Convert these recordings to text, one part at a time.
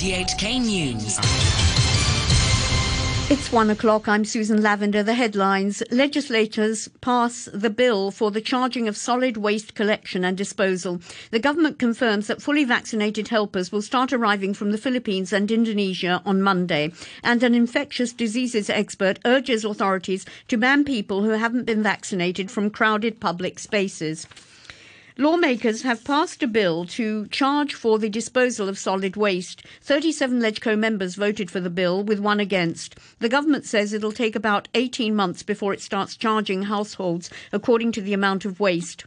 RTHK News. It's one o'clock. I'm Susan Lavender. The headlines. Legislators pass the bill for the charging of solid waste collection and disposal. The government confirms that fully vaccinated helpers will start arriving from the Philippines and Indonesia on Monday. And an infectious diseases expert urges authorities to ban people who haven't been vaccinated from crowded public spaces. Lawmakers have passed a bill to charge for the disposal of solid waste. 37 LegCo members voted for the bill, with one against. The government says it'll take about 18 months before it starts charging households according to the amount of waste.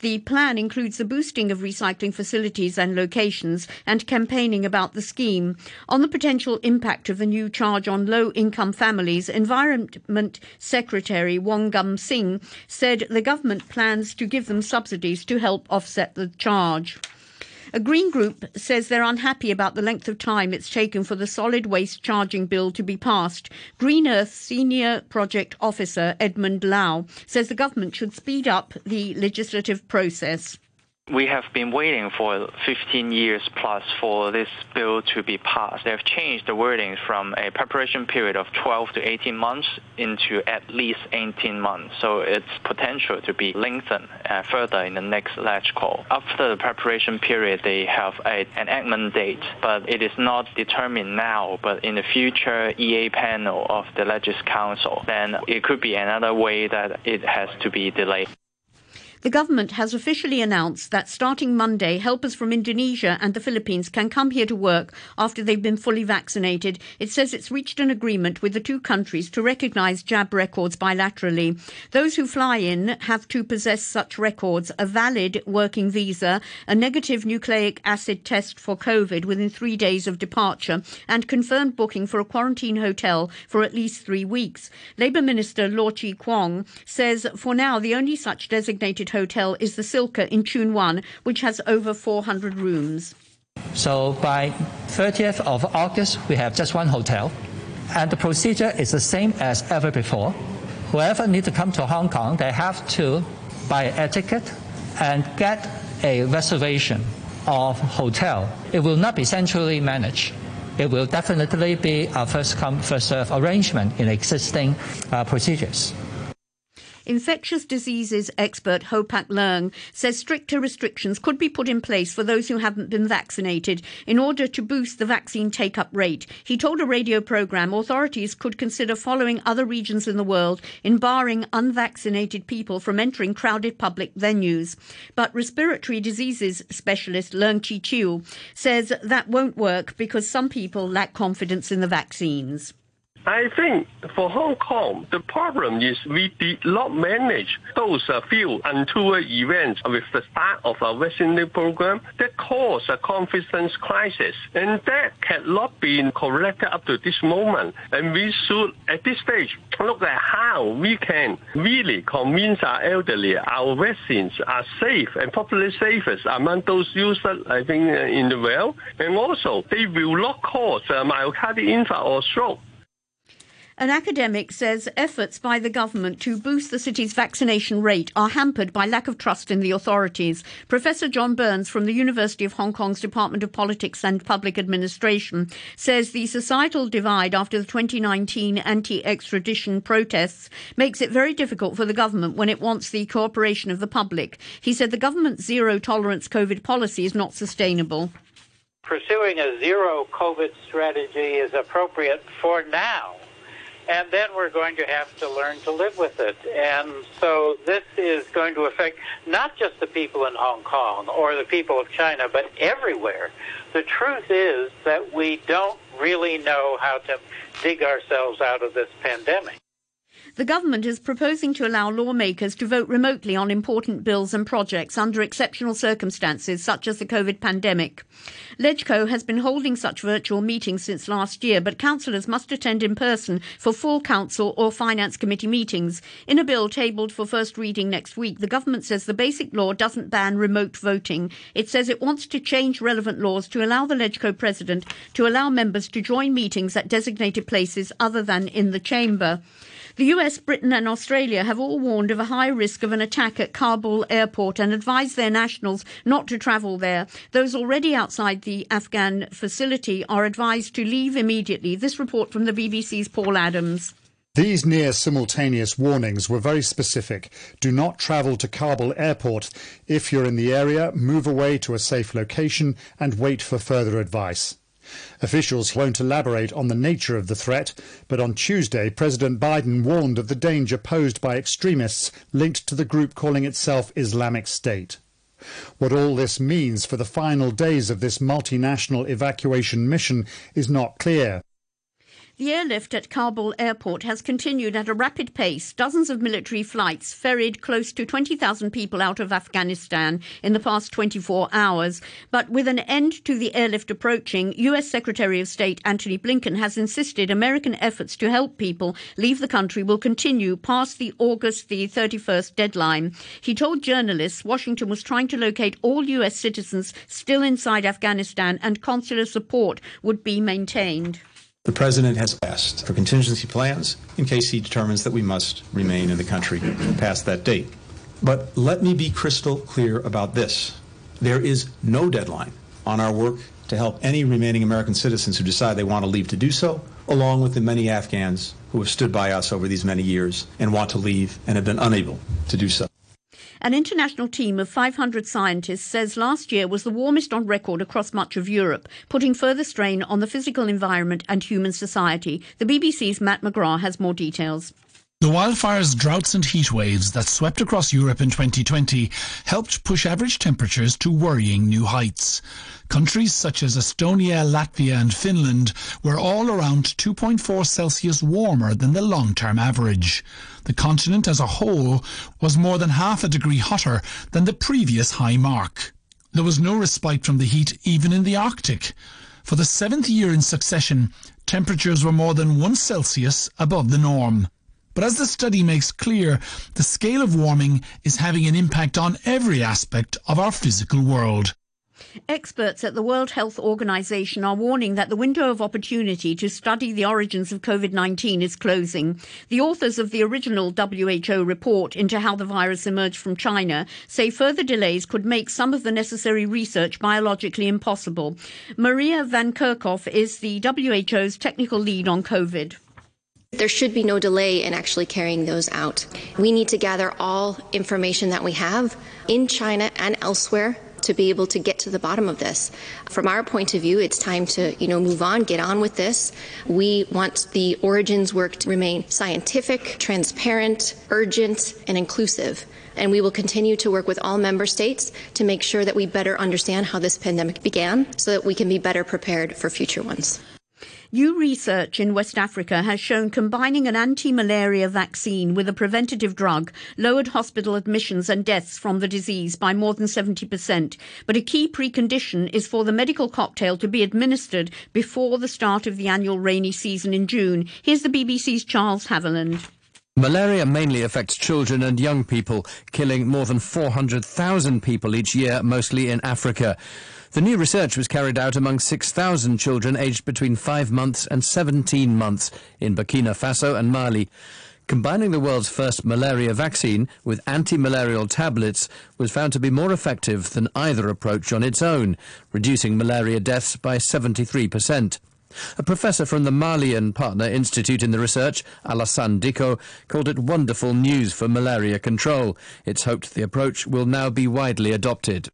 The plan includes the boosting of recycling facilities and locations and campaigning about the scheme. On the potential impact of the new charge on low income families, Environment Secretary Wong Kam Sing said the government plans to give them subsidies to help offset the charge. A Green group says they're unhappy about the length of time it's taken for the solid waste charging bill to be passed. Green Earth Senior Project Officer Edmund Lau says the government should speed up the legislative process we have been waiting for 15 years plus for this bill to be passed. They have changed the wording from a preparation period of 12 to 18 months into at least 18 months. So it's potential to be lengthened uh, further in the next LegCo. After the preparation period, they have an enactment date, but it is not determined now. But in the future EA panel of the Legis Council, then it could be another way that it has to be delayed. The government has officially announced that starting Monday, helpers from Indonesia and the Philippines can come here to work after they've been fully vaccinated. It says it's reached an agreement with the two countries to recognise jab records bilaterally. Those who fly in have to possess such records, a valid working visa, a negative nucleic acid test for COVID within three days of departure, and confirmed booking for a quarantine hotel for at least three weeks. Labour Minister Law Chi Kwong says for now the only such designated hotel is the Silka in Tsuen Wan, which has over 400 rooms. So by 30th of August, we have just one hotel, and the procedure is the same as ever before. Whoever needs to come to Hong Kong, they have to buy a ticket and get a reservation of hotel. It will not be centrally managed. It will definitely be a first come, first serve arrangement in existing uh, procedures. Infectious diseases expert Ho Pak Leung says stricter restrictions could be put in place for those who haven't been vaccinated in order to boost the vaccine take up rate. He told a radio program authorities could consider following other regions in the world in barring unvaccinated people from entering crowded public venues. But respiratory diseases specialist Leung Chi Chiu says that won't work because some people lack confidence in the vaccines. I think for Hong Kong, the problem is we did not manage those uh, few untoward events with the start of our vaccination program that caused a confidence crisis. And that cannot be corrected up to this moment. And we should, at this stage, look at how we can really convince our elderly our vaccines are safe and probably safest among those used, I think, uh, in the world. And also, they will not cause uh, myocardial infarct or stroke. An academic says efforts by the government to boost the city's vaccination rate are hampered by lack of trust in the authorities. Professor John Burns from the University of Hong Kong's Department of Politics and Public Administration says the societal divide after the 2019 anti extradition protests makes it very difficult for the government when it wants the cooperation of the public. He said the government's zero tolerance COVID policy is not sustainable. Pursuing a zero COVID strategy is appropriate for now and then we're going to have to learn to live with it. And so this is going to affect not just the people in Hong Kong or the people of China, but everywhere. The truth is that we don't really know how to dig ourselves out of this pandemic. The government is proposing to allow lawmakers to vote remotely on important bills and projects under exceptional circumstances such as the COVID pandemic. LegCo has been holding such virtual meetings since last year, but councillors must attend in person for full council or finance committee meetings. In a bill tabled for first reading next week, the government says the basic law doesn't ban remote voting. It says it wants to change relevant laws to allow the LegCo president to allow members to join meetings at designated places other than in the chamber. The US, Britain, and Australia have all warned of a high risk of an attack at Kabul airport and advised their nationals not to travel there. Those already outside the Afghan facility are advised to leave immediately. This report from the BBC's Paul Adams. These near simultaneous warnings were very specific. Do not travel to Kabul airport. If you're in the area, move away to a safe location and wait for further advice. Officials won't elaborate on the nature of the threat, but on Tuesday, President Biden warned of the danger posed by extremists linked to the group calling itself Islamic State. What all this means for the final days of this multinational evacuation mission is not clear. The airlift at Kabul airport has continued at a rapid pace. Dozens of military flights ferried close to 20,000 people out of Afghanistan in the past 24 hours. But with an end to the airlift approaching, US Secretary of State Antony Blinken has insisted American efforts to help people leave the country will continue past the August the 31st deadline. He told journalists Washington was trying to locate all US citizens still inside Afghanistan and consular support would be maintained. The President has asked for contingency plans in case he determines that we must remain in the country past that date. But let me be crystal clear about this. There is no deadline on our work to help any remaining American citizens who decide they want to leave to do so, along with the many Afghans who have stood by us over these many years and want to leave and have been unable to do so. An international team of 500 scientists says last year was the warmest on record across much of Europe, putting further strain on the physical environment and human society. The BBC's Matt McGrath has more details. The wildfires, droughts and heat waves that swept across Europe in 2020 helped push average temperatures to worrying new heights. Countries such as Estonia, Latvia and Finland were all around 2.4 Celsius warmer than the long-term average. The continent as a whole was more than half a degree hotter than the previous high mark. There was no respite from the heat even in the Arctic. For the seventh year in succession, temperatures were more than one Celsius above the norm. But as the study makes clear, the scale of warming is having an impact on every aspect of our physical world. Experts at the World Health Organization are warning that the window of opportunity to study the origins of COVID 19 is closing. The authors of the original WHO report into how the virus emerged from China say further delays could make some of the necessary research biologically impossible. Maria Van Kerkhove is the WHO's technical lead on COVID. There should be no delay in actually carrying those out. We need to gather all information that we have in China and elsewhere to be able to get to the bottom of this. From our point of view, it's time to, you know, move on, get on with this. We want the origins work to remain scientific, transparent, urgent, and inclusive. And we will continue to work with all member states to make sure that we better understand how this pandemic began so that we can be better prepared for future ones. New research in West Africa has shown combining an anti-malaria vaccine with a preventative drug lowered hospital admissions and deaths from the disease by more than 70%. But a key precondition is for the medical cocktail to be administered before the start of the annual rainy season in June. Here's the BBC's Charles Haviland. Malaria mainly affects children and young people, killing more than 400,000 people each year, mostly in Africa. The new research was carried out among 6,000 children aged between 5 months and 17 months in Burkina Faso and Mali. Combining the world's first malaria vaccine with anti-malarial tablets was found to be more effective than either approach on its own, reducing malaria deaths by 73%. A professor from the Malian Partner Institute in the research, Alassane Dicko, called it wonderful news for malaria control. It's hoped the approach will now be widely adopted.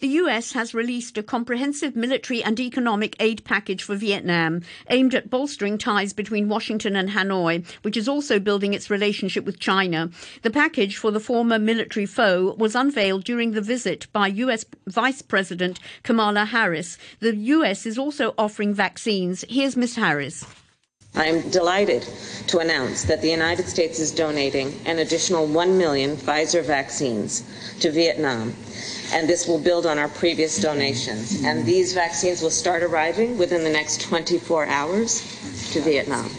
The US has released a comprehensive military and economic aid package for Vietnam aimed at bolstering ties between Washington and Hanoi, which is also building its relationship with China. The package for the former military foe was unveiled during the visit by US Vice President Kamala Harris. The US is also offering vaccines. Here's Ms. Harris. I am delighted to announce that the United States is donating an additional 1 million Pfizer vaccines to Vietnam and this will build on our previous donations. And these vaccines will start arriving within the next 24 hours to Vietnam.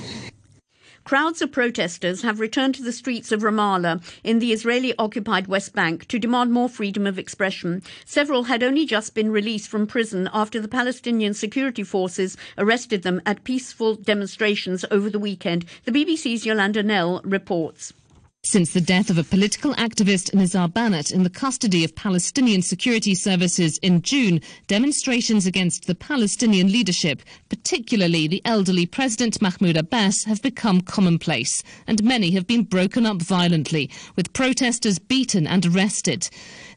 Crowds of protesters have returned to the streets of Ramallah in the Israeli occupied West Bank to demand more freedom of expression. Several had only just been released from prison after the Palestinian security forces arrested them at peaceful demonstrations over the weekend. The BBC's Yolanda Knell reports. Since the death of a political activist Nizar Banat in the custody of Palestinian security services in June, demonstrations against the Palestinian leadership, particularly the elderly President Mahmoud Abbas, have become commonplace, and many have been broken up violently, with protesters beaten and arrested.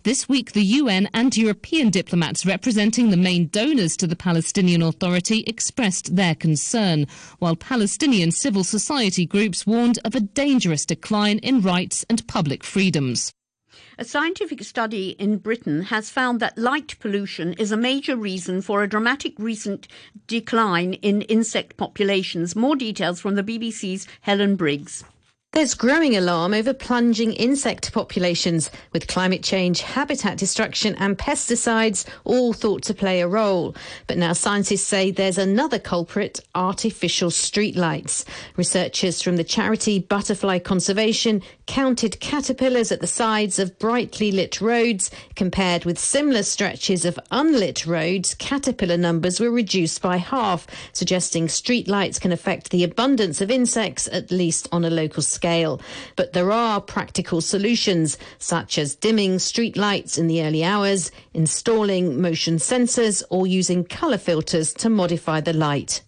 This week, the UN and European diplomats representing the main donors to the Palestinian Authority expressed their concern, while Palestinian civil society groups warned of a dangerous decline in rights and public freedoms. A scientific study in Britain has found that light pollution is a major reason for a dramatic recent decline in insect populations. More details from the BBC's Helen Briggs. There's growing alarm over plunging insect populations, with climate change, habitat destruction, and pesticides all thought to play a role. But now scientists say there's another culprit artificial streetlights. Researchers from the charity Butterfly Conservation counted caterpillars at the sides of brightly lit roads. Compared with similar stretches of unlit roads, caterpillar numbers were reduced by half, suggesting streetlights can affect the abundance of insects, at least on a local scale scale. But there are practical solutions, such as dimming street lights in the early hours, installing motion sensors, or using colour filters to modify the light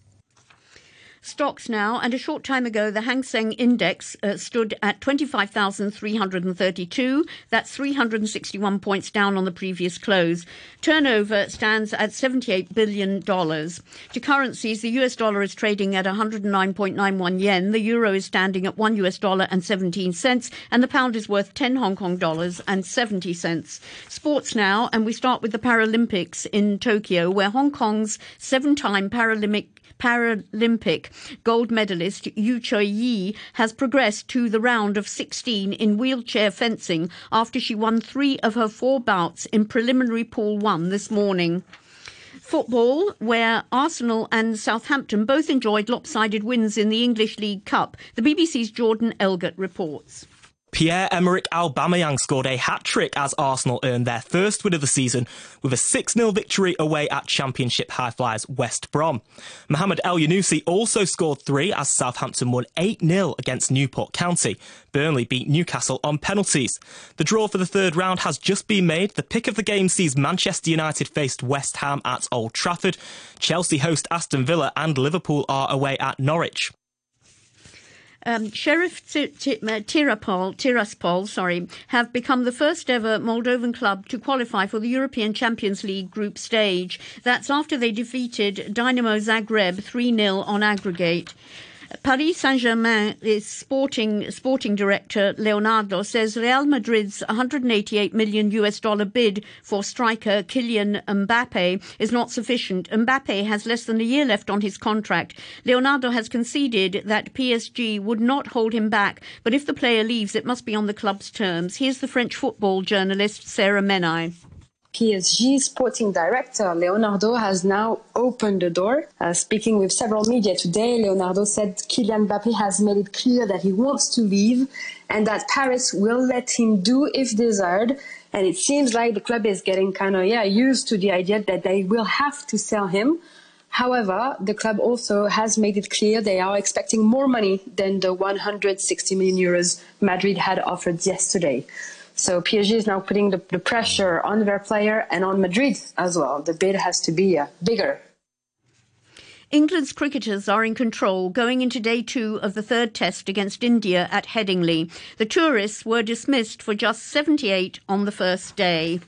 stocks now, and a short time ago, the Hang Seng Index uh, stood at 25,332. That's 361 points down on the previous close. Turnover stands at $78 billion. To currencies, the US dollar is trading at 109.91 yen, the euro is standing at 1 US dollar and 17 cents, and the pound is worth 10 Hong Kong dollars and 70 cents. Sports now, and we start with the Paralympics in Tokyo, where Hong Kong's seven time Paralympic Paralympic gold medalist Yu Chui Yee has progressed to the round of 16 in wheelchair fencing after she won three of her four bouts in preliminary pool one this morning. Football, where Arsenal and Southampton both enjoyed lopsided wins in the English League Cup. The BBC's Jordan Elgott reports. Pierre-Emerick Aubameyang scored a hat-trick as Arsenal earned their first win of the season with a 6-0 victory away at Championship high flyers West Brom. Mohamed El Elyounoussi also scored three as Southampton won 8-0 against Newport County. Burnley beat Newcastle on penalties. The draw for the third round has just been made. The pick of the game sees Manchester United faced West Ham at Old Trafford. Chelsea host Aston Villa and Liverpool are away at Norwich. Um, Sheriff uh, Tiraspol, Tiraspol, sorry, have become the first ever Moldovan club to qualify for the European Champions League group stage. That's after they defeated Dynamo Zagreb 3 0 on aggregate. Paris Saint-Germain sporting sporting director Leonardo says Real Madrid's 188 million US dollar bid for striker Kylian Mbappe is not sufficient. Mbappe has less than a year left on his contract. Leonardo has conceded that PSG would not hold him back, but if the player leaves, it must be on the club's terms. Here's the French football journalist Sarah Menai. PSG sporting director Leonardo has now opened the door. Uh, speaking with several media today, Leonardo said Kylian Mbappe has made it clear that he wants to leave and that Paris will let him do if desired. And it seems like the club is getting kind of yeah used to the idea that they will have to sell him. However, the club also has made it clear they are expecting more money than the 160 million euros Madrid had offered yesterday. So PSG is now putting the, the pressure on their player and on Madrid as well. The bid has to be uh, bigger. England's cricketers are in control going into day two of the third test against India at Headingley. The tourists were dismissed for just 78 on the first day.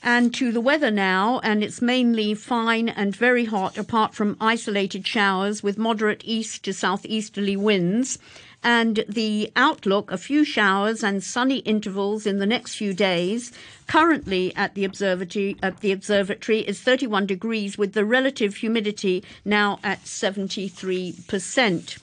And to the weather now, and it's mainly fine and very hot apart from isolated showers with moderate east to southeasterly winds and the outlook a few showers and sunny intervals in the next few days. Currently at the observatory, at the observatory is 31 degrees with the relative humidity now at 73%.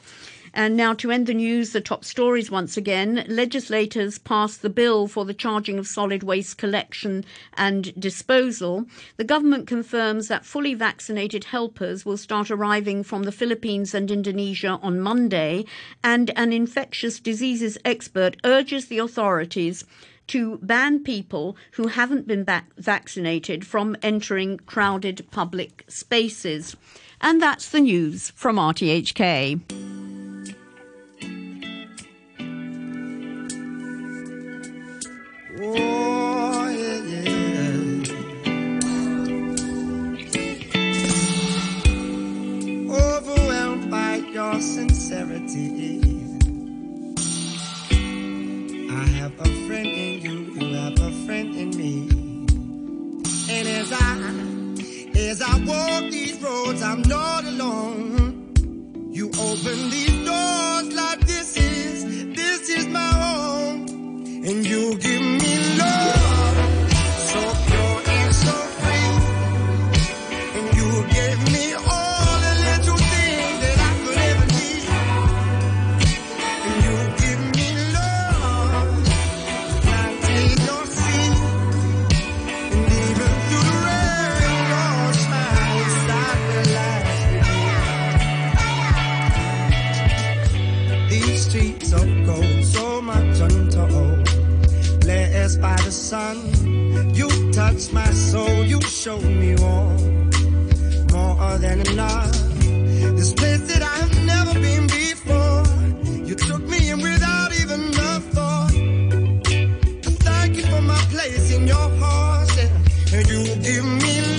And now to end the news, the top stories once again. Legislators passed the bill for the charging of solid waste collection and disposal. The government confirms that fully vaccinated helpers will start arriving from the Philippines and Indonesia on Monday. And an infectious diseases expert urges the authorities to ban people who haven't been back- vaccinated from entering crowded public spaces. And that's the news from RTHK. Oh, yeah. Overwhelmed by your sincerity. mil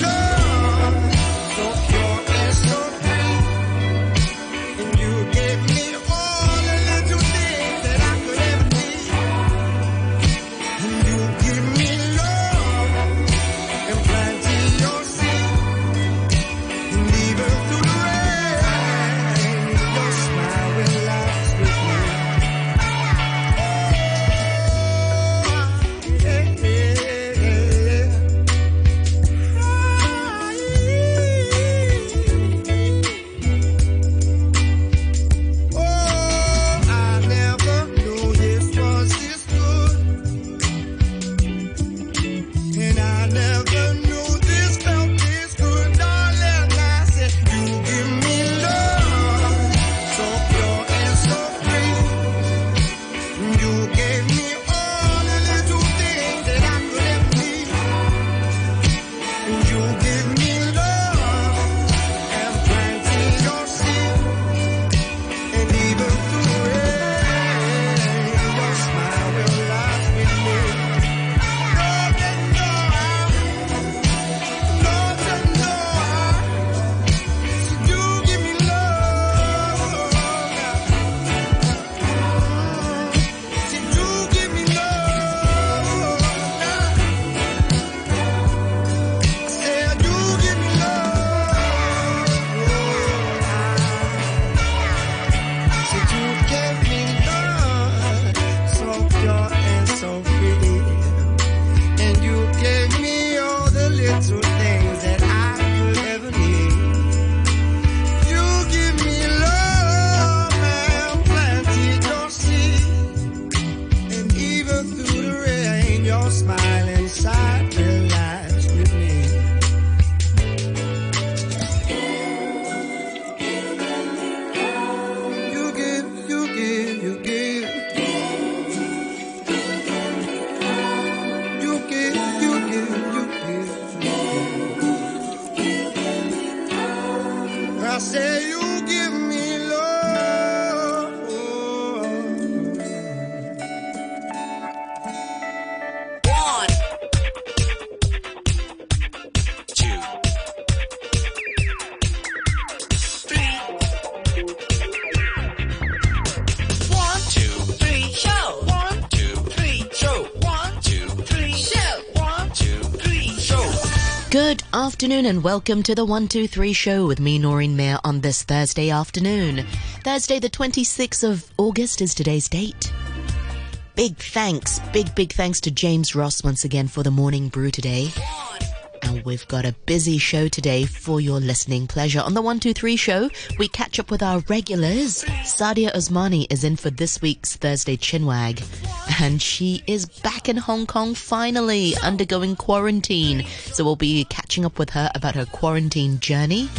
Good afternoon and welcome to the 123 show with me, Noreen Mirza, on this Thursday afternoon. Thursday, the 26th of August is today's date. Big thanks, big, big thanks to James Ross once again for the morning brew today we've got a busy show today for your listening pleasure. On the 123 show, we catch up with our regulars. Sadia Osmani is in for this week's Thursday Chinwag, and she is back in Hong Kong finally, undergoing quarantine. So we'll be catching up with her about her quarantine journey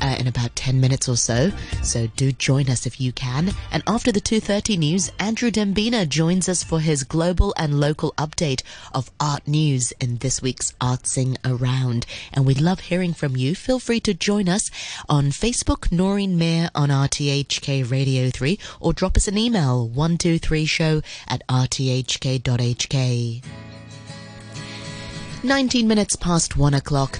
uh, in about 10 minutes or so. So do join us if you can. And after the 2.30 news, Andrew Dembina joins us for his global and local update of art news in this week's Artsing Around. And we'd love hearing from you. Feel free to join us on Facebook, Noreen Mirza on RTHK Radio 3, or drop us an email, 123show at rthk.hk. 19 minutes past 1 o'clock.